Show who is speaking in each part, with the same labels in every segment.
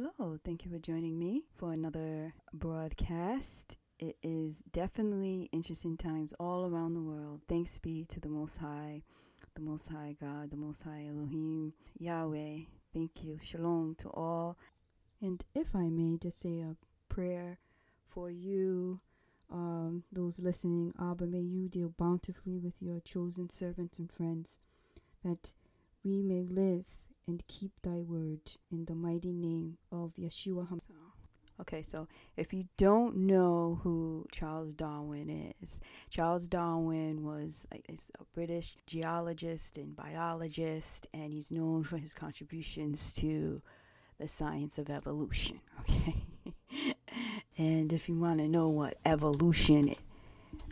Speaker 1: Hello, thank you for joining me for another broadcast. It is definitely interesting times all around the world. Thanks be to the Most High, the Most High God, the Most High Elohim, Yahweh. Thank you. Shalom to all. And if I may just say a prayer for you, um, those listening, Abba, may you deal bountifully with your chosen servants and friends, that we may live and keep thy word in the mighty name of Yeshua HaMashiach. Okay, so if you don't know who Charles Darwin is, Charles Darwin was a, a British geologist and biologist, and he's known for his contributions to the science of evolution. Okay, and if you want to know what evolution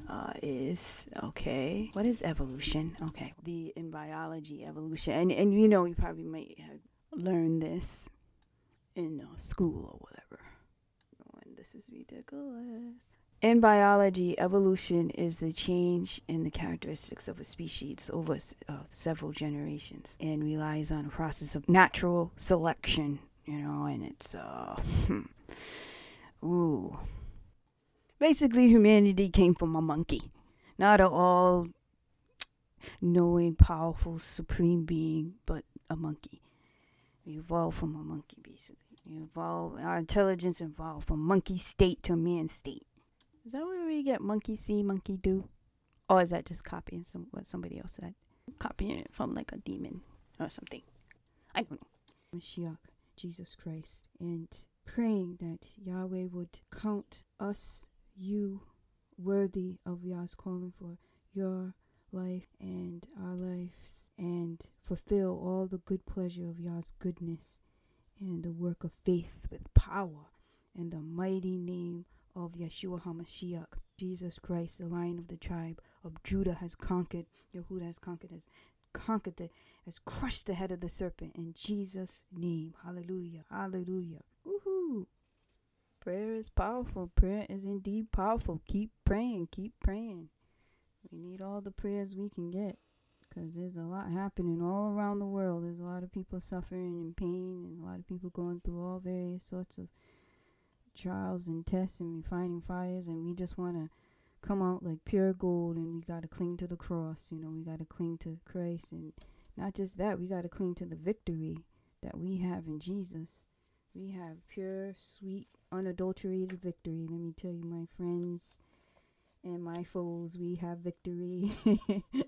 Speaker 1: uh, is, okay, what is evolution? Okay, the in biology, evolution, and and you know you probably might have learned this in uh, school or whatever. This is ridiculous. In biology, evolution is the change in the characteristics of a species over uh, several generations and relies on a process of natural selection you know, and it's uh, ooh. Basically, humanity came from a monkey, not an all knowing, powerful, supreme being, but a monkey. We evolved from a monkey, basically. We evolved, our intelligence evolved from monkey state to man state. Is that where we get monkey see, monkey do? Or is that just copying some what somebody else said? Copying it from like a demon or something. I don't know. Mashiach. Jesus Christ and praying that Yahweh would count us, you, worthy of Yah's calling for your life and our lives and fulfill all the good pleasure of Yah's goodness and the work of faith with power in the mighty name of Yeshua HaMashiach. Jesus Christ, the lion of the tribe of Judah, has conquered. Yehuda has conquered, has conquered the, has crushed the head of the serpent in Jesus' name. Hallelujah. Hallelujah. Woohoo. Prayer is powerful. Prayer is indeed powerful. Keep praying. Keep praying. We need all the prayers we can get because there's a lot happening all around the world. There's a lot of people suffering and pain, and a lot of people going through all various sorts of trials and tests and refining fires, and we just want to come out like pure gold and we got to cling to the cross you know we got to cling to christ and not just that we got to cling to the victory that we have in jesus we have pure sweet unadulterated victory let me tell you my friends and my foes we have victory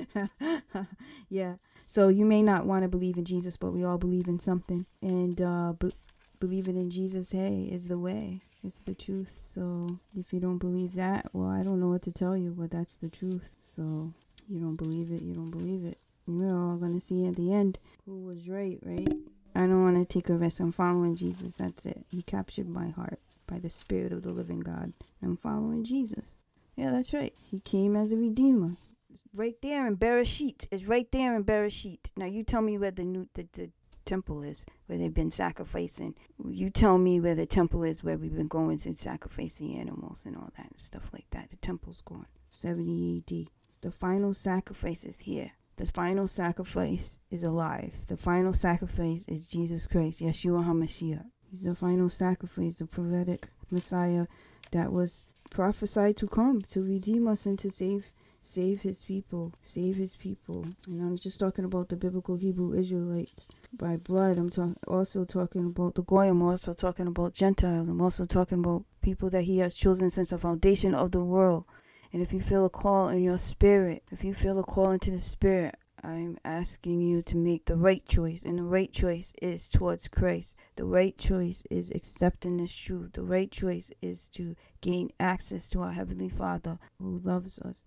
Speaker 1: yeah so you may not want to believe in jesus but we all believe in something and uh be- believing in jesus hey is the way it's the truth. So if you don't believe that, well, I don't know what to tell you, but that's the truth. So you don't believe it, you don't believe it. We're all gonna see at the end who was right, right? I don't want to take a risk. I'm following Jesus. That's it. He captured my heart by the Spirit of the living God. I'm following Jesus. Yeah, that's right. He came as a redeemer. It's right there in Bereshit. It's right there in Bereshit. Now you tell me where the new the, the temple is, where they've been sacrificing. You tell me where the temple is, where we've been going to sacrifice the animals and all that and stuff like that. The temple's gone. 70 AD. The final sacrifice is here. The final sacrifice is alive. The final sacrifice is Jesus Christ, Yeshua HaMashiach. He's the final sacrifice, the prophetic Messiah that was prophesied to come to redeem us and to save save his people, save his people. And I was just talking about the biblical Hebrew Israelites by blood. I'm talk- also talking about the Goyim. I'm also talking about Gentiles. I'm also talking about people that he has chosen since the foundation of the world. And if you feel a call in your spirit, if you feel a call into the spirit, I'm asking you to make the right choice. And the right choice is towards Christ. The right choice is accepting this truth. The right choice is to gain access to our Heavenly Father who loves us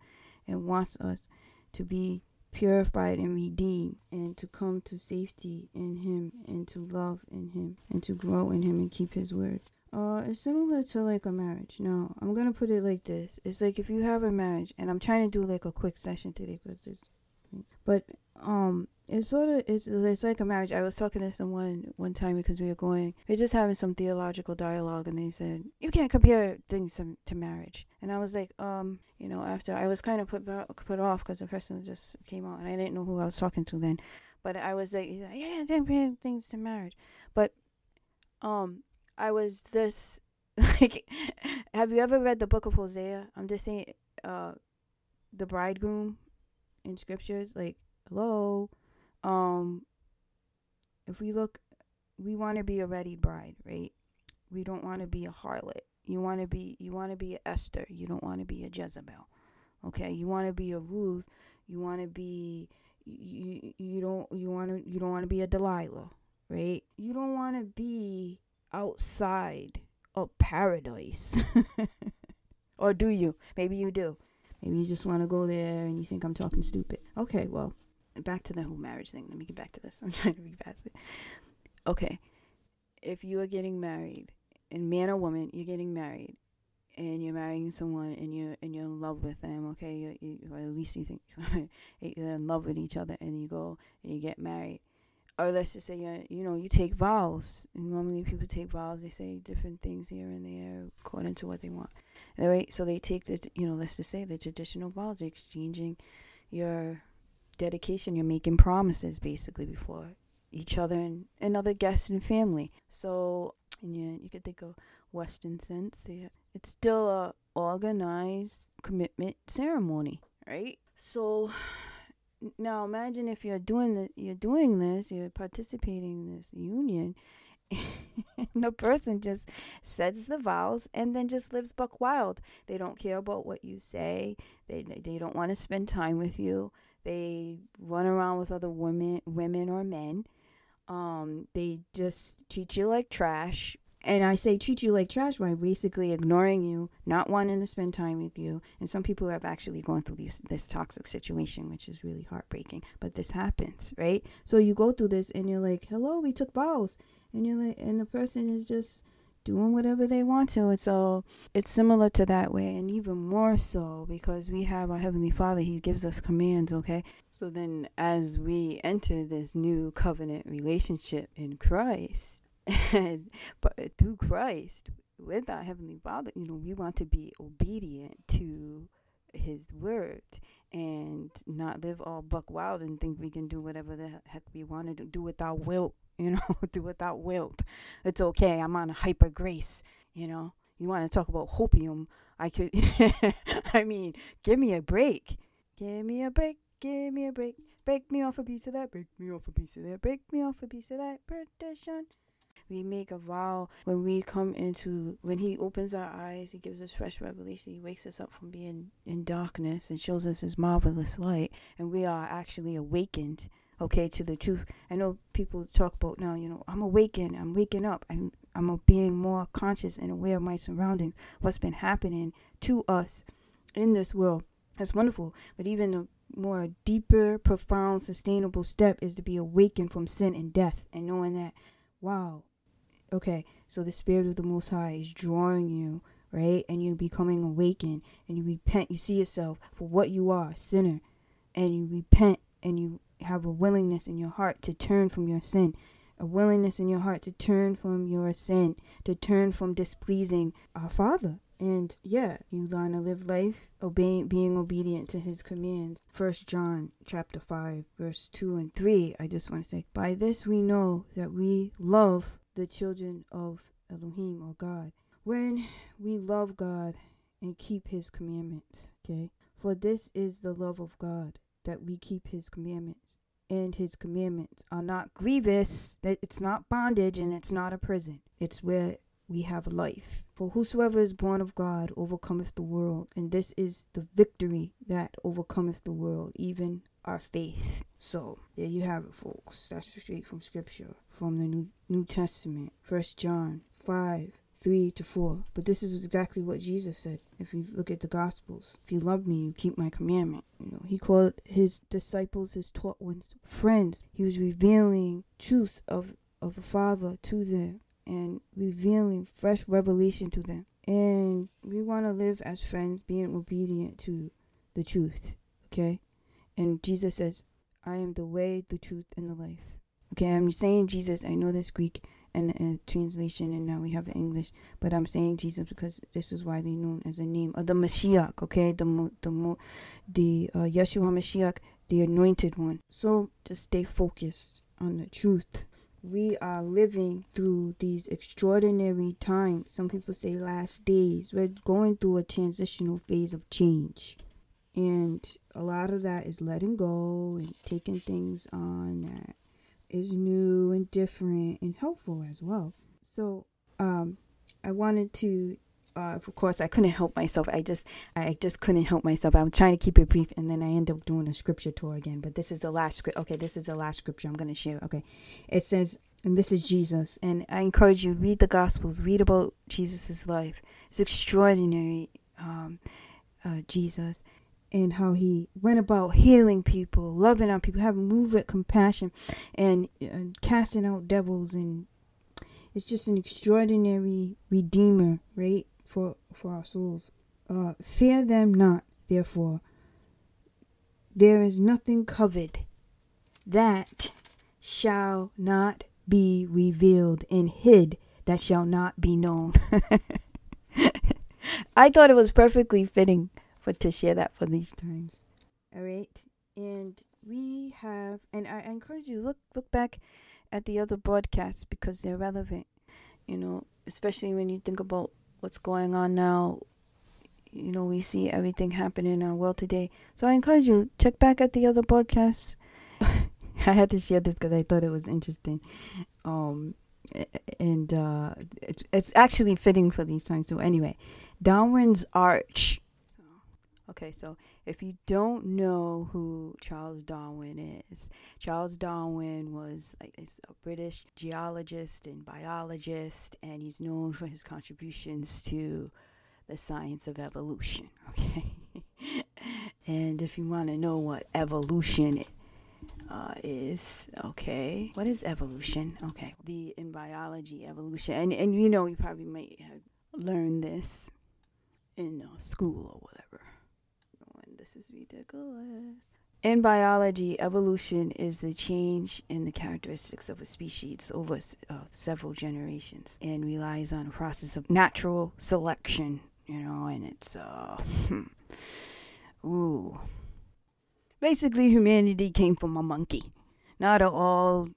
Speaker 1: and wants us to be purified and redeemed and to come to safety in him and to love in him and to grow in him and keep his word. Uh, it's similar to like a marriage. No, I'm gonna put it like this. It's like if you have a marriage, and I'm trying to do like a quick session today because it's, but um, it's sort of it's it's like a marriage. I was talking to someone one time because we were going, we are just having some theological dialogue, and they said you can't compare things to, to marriage, and I was like, um, you know, after I was kind of put put off because the person just came out, and I didn't know who I was talking to then, but I was like, yeah, yeah, compare things to marriage, but um, I was just like, have you ever read the book of Hosea? I'm just saying, uh, the bridegroom in scriptures, like, hello, um, if we look, we want to be a ready bride, right? We don't want to be a harlot. You want to be, you want to be a Esther. You don't want to be a Jezebel. Okay, you want to be a Ruth. You want to be, you, you don't, you want to, you don't want to be a Delilah, right? You don't want to be outside of paradise. or do you? Maybe you do. Maybe you just want to go there and you think I'm talking stupid. Okay, well, back to the whole marriage thing. Let me get back to this. I'm trying to read past it. Okay, if you are getting married, and man or woman, you're getting married, and you're marrying someone, and you're and you're in love with them. Okay, you, you, or at least you think you're in love with each other, and you go and you get married or let's just say you you know you take vows. Normally people take vows. They say different things here and there according to what they want. Right? So they take the you know let's just say the traditional vows. You're exchanging your dedication. You're making promises basically before each other and, and other guests and family. So and you you could think of Western sense. Yeah, it's still a organized commitment ceremony, right? So now imagine if you're doing the, you're doing this, you're participating in this union, and the person just says the vows and then just lives buck wild. They don't care about what you say. They they don't want to spend time with you. They run around with other women, women or men. Um, they just treat you like trash and I say treat you like trash by basically ignoring you, not wanting to spend time with you. And some people have actually gone through these, this toxic situation, which is really heartbreaking. But this happens, right? So you go through this and you're like, hello, we took vows. And you're like, and the person is just doing whatever they want to. And so it's similar to that way, and even more so because we have our Heavenly Father, He gives us commands, okay? So then as we enter this new covenant relationship in Christ, but through Christ, with our Heavenly Father, you know, we want to be obedient to His word and not live all buck wild and think we can do whatever the heck we want to do, do without will, you know, do without wilt. It's okay. I'm on hyper grace, you know. You want to talk about hopium? I could. I mean, give me a break. Give me a break. Give me a break. Break me off a piece of that. Break me off a piece of that. Break me off a piece of that. Perdition we make a vow when we come into when he opens our eyes he gives us fresh revelation he wakes us up from being in darkness and shows us his marvelous light and we are actually awakened okay to the truth. I know people talk about now you know i'm awakened i'm waking up i'm i'm being more conscious and aware of my surroundings what's been happening to us in this world. That's wonderful but even the more deeper profound sustainable step is to be awakened from sin and death and knowing that wow okay, so the Spirit of the Most High is drawing you, right? And you're becoming awakened and you repent. You see yourself for what you are, a sinner, and you repent and you have a willingness in your heart to turn from your sin. A willingness in your heart to turn from your sin, to turn from displeasing our Father. And yeah, you learn to live life obeying being obedient to his commands. First John chapter five, verse two and three. I just want to say, by this we know that we love the children of Elohim or God. When we love God and keep his commandments, okay? For this is the love of God, that we keep his commandments. And his commandments are not grievous, that it's not bondage and it's not a prison. It's where we have life. For whosoever is born of God overcometh the world, and this is the victory that overcometh the world, even our faith. So there you have it, folks. That's straight from Scripture, from the New, New Testament, First John five. 3 to 4. But this is exactly what Jesus said. If you look at the Gospels, if you love me, you keep my commandment. You know, he called his disciples, his taught ones, friends. He was revealing truth of, of the Father to them and revealing fresh revelation to them. And we want to live as friends, being obedient to the truth. Okay? And Jesus says, I am the way, the truth, and the life. Okay, I'm saying Jesus. I know this Greek and, and translation, and now we have English, but I'm saying Jesus because this is widely known as a name of the Messiah. Okay, the the the uh, Yeshua Mashiach, the Anointed One. So just stay focused on the truth we are living through these extraordinary times. Some people say last days. We're going through a transitional phase of change. And a lot of that is letting go and taking things on that is new and different and helpful as well. So, um, I wanted to uh, of course, I couldn't help myself. I just, I just couldn't help myself. I'm trying to keep it brief, and then I end up doing a scripture tour again. But this is the last script. Okay, this is the last scripture I'm going to share. Okay, it says, and this is Jesus. And I encourage you read the Gospels, read about Jesus's life. It's extraordinary, um, uh, Jesus, and how he went about healing people, loving on people, having moved with compassion, and, and casting out devils and it's just an extraordinary redeemer, right? for, for our souls. Uh, fear them not, therefore. There is nothing covered that shall not be revealed, and hid that shall not be known. I thought it was perfectly fitting for to share that for these times. All right, and we have, and I encourage you look look back at the other broadcasts because they're relevant. You know, especially when you think about what's going on now. You know, we see everything happening in our world today. So I encourage you, check back at the other broadcasts. I had to share this because I thought it was interesting. Um, and uh, it's, it's actually fitting for these times. So, anyway, Darwin's Arch. Okay, so if you don't know who Charles Darwin is, Charles Darwin was a, a British geologist and biologist, and he's known for his contributions to the science of evolution. Okay, and if you want to know what evolution uh, is okay. What is evolution? Okay, the in biology, evolution, and and you know you probably might have learned this in uh, school or whatever this is ridiculous. In biology, evolution is the change in the characteristics of a species over uh, several generations and relies on a process of natural selection, you know, and it's, uh, ooh. Basically, humanity came from a monkey, not an all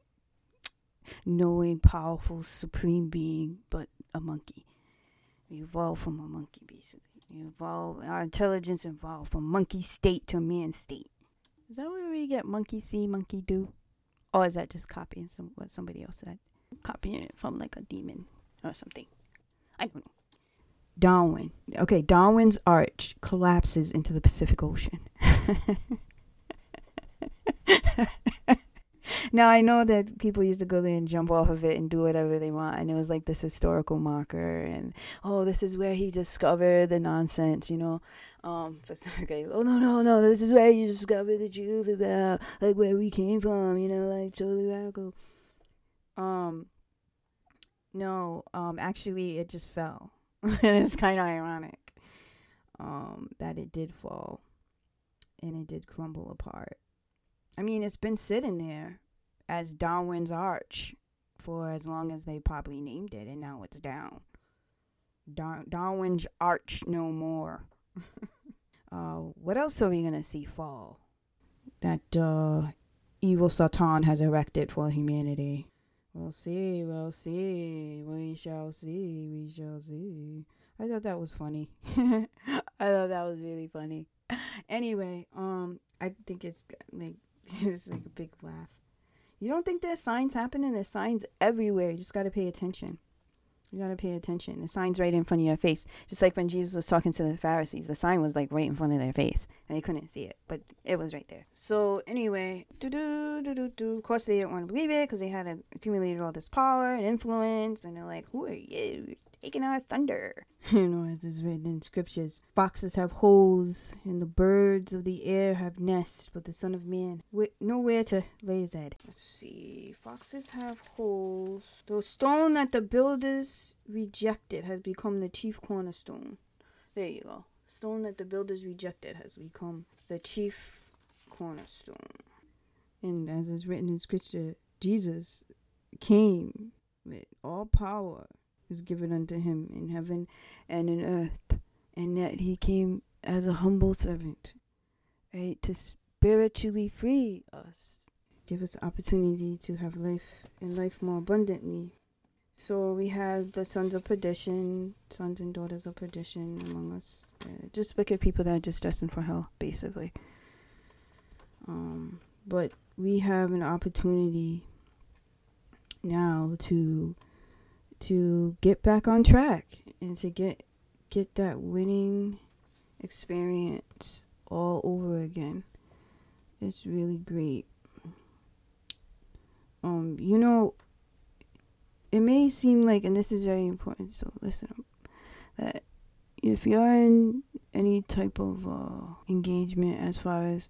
Speaker 1: knowing, powerful, supreme being, but a monkey. We evolved from a monkey, basically. Evolve our intelligence evolved from monkey state to man state. Is that where we get monkey see, monkey do? Or is that just copying some what somebody else said? Copying it from like a demon or something. I don't know. Darwin. Okay, Darwin's arch collapses into the Pacific Ocean. now I know that people used to go there and jump off of it and do whatever they want, and it was like this historical marker, and oh, this is where he discovered the nonsense, you know. Um, for some guys, oh no no no, this is where you discover the truth about like where we came from, you know, like totally radical. Um, no, um, actually, it just fell, and it's kind of ironic, um, that it did fall, and it did crumble apart. I mean, it's been sitting there as Darwin's Arch for as long as they probably named it, and now it's down. Dar- Darwin's Arch no more. uh, what else are we gonna see fall? That uh, evil Satan has erected for humanity. We'll see, we'll see, we shall see, we shall see. I thought that was funny. I thought that was really funny. Anyway, um, I think it's like it's like a big laugh. You don't think there's signs happening? There's signs everywhere. You just got to pay attention. You got to pay attention. The sign's right in front of your face. Just like when Jesus was talking to the Pharisees, the sign was like right in front of their face and they couldn't see it, but it was right there. So, anyway, do do do do do. Of course, they didn't want to believe it because they had accumulated all this power and influence, and they're like, Who are you? Taking our thunder. you know, as is written in scriptures, foxes have holes, and the birds of the air have nests, but the Son of Man wi- nowhere to lay his head. Let's see. Foxes have holes. The stone that the builders rejected has become the chief cornerstone. There you go. Stone that the builders rejected has become the chief cornerstone. And as is written in scripture, Jesus came with all power is given unto him in heaven and in earth, and that he came as a humble servant, right, to spiritually free us. give us opportunity to have life and life more abundantly. So we have the sons of perdition, sons and daughters of perdition among us. Uh, just wicked people that are just destined for hell, basically. Um, but we have an opportunity now to to get back on track and to get get that winning experience all over again. It's really great. Um, you know, it may seem like, and this is very important, so listen that if you're in any type of uh, engagement as far as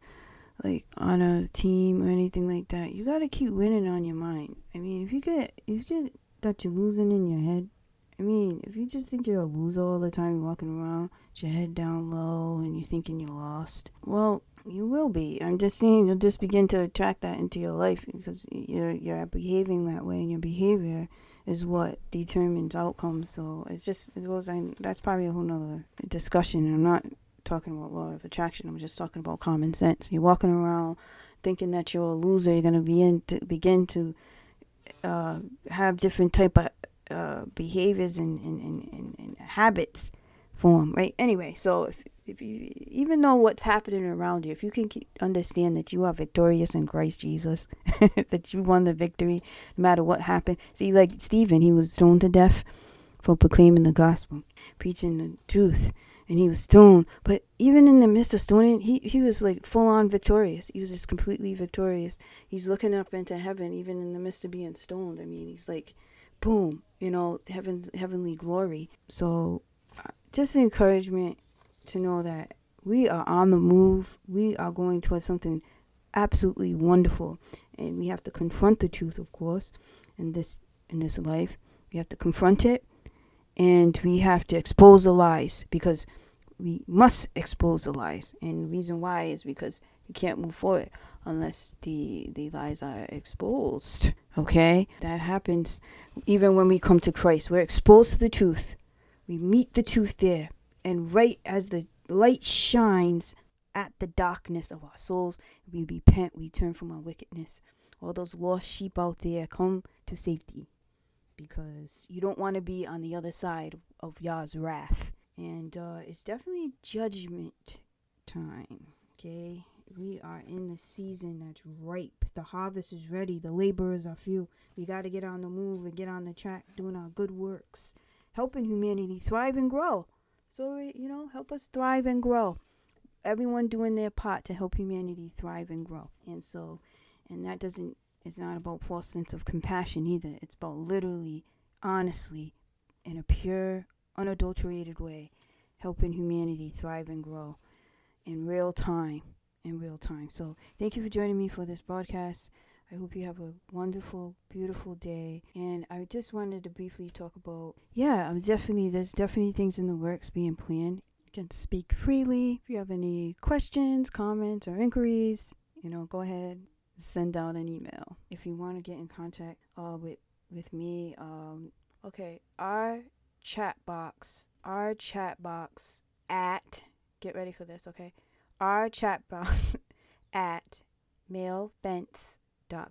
Speaker 1: like on a team or anything like that, you gotta keep winning on your mind. I mean, if you get if you get that you're losing in your head, I mean, if you just think you're a loser all the time, you're walking around with your head down low and you're thinking you're lost, well, you will be. I'm just saying you'll just begin to attract that into your life because you're you're behaving that way, and your behavior is what determines outcomes. So it's just it goes. And that's probably a whole nother discussion. I'm not talking about law of attraction. I'm just talking about common sense. You're walking around thinking that you're a loser. You're gonna be in to begin to uh, have different type of uh, behaviors and, and, and, and, habits form, right? Anyway, so if, if you even know what's happening around you, if you can understand that you are victorious in Christ Jesus, that you won the victory no matter what happened. See, like Stephen, he was stoned to death for proclaiming the gospel, preaching the truth and he was stoned. But even in the midst of stoning, he, he was like full on victorious. He was just completely victorious. He's looking up into heaven, even in the midst of being stoned. I mean, he's like, boom, you know, heaven, heavenly glory. So, uh, just encouragement to know that we are on the move. We are going towards something absolutely wonderful, and we have to confront the truth, of course, in this in this life. We have to confront it and we have to expose the lies because we must expose the lies. And the reason why is because you can't move forward unless the the lies are exposed. Okay? That happens even when we come to Christ. We're exposed to the truth. We meet the truth there. And right as the light shines at the darkness of our souls, we repent, we turn from our wickedness. All those lost sheep out there come to safety because you don't want to be on the other side of Yah's wrath. And uh, it's definitely judgment time. Okay, we are in the season that's ripe. The harvest is ready. The laborers are few. We got to get on the move and get on the track, doing our good works, helping humanity thrive and grow. So you know, help us thrive and grow. Everyone doing their part to help humanity thrive and grow. And so, and that doesn't it's not about false sense of compassion either. It's about literally, honestly, in a pure, unadulterated way, helping humanity thrive and grow in real time. In real time. So, thank you for joining me for this broadcast. I hope you have a wonderful, beautiful day. And I just wanted to briefly talk about, yeah, I'm definitely, there's definitely things in the works being planned. You can speak freely. If you have any questions, comments, or inquiries, you know, go ahead, send out an email. If you want to get in contact uh, with with me, um, okay, our chat box, our chat box at get ready for this, okay? Our chat box at mail fence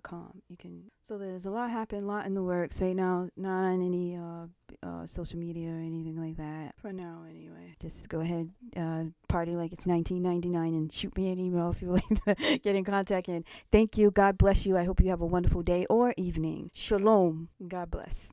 Speaker 1: com. You can so there's a lot happening, a lot in the works right now. Not on any uh, uh, social media or anything like that for now. Anyway, just go ahead, uh, party like it's 1999, and shoot me an email if you would like to get in contact. And thank you. God bless you. I hope you have a wonderful day or evening. Shalom. God bless.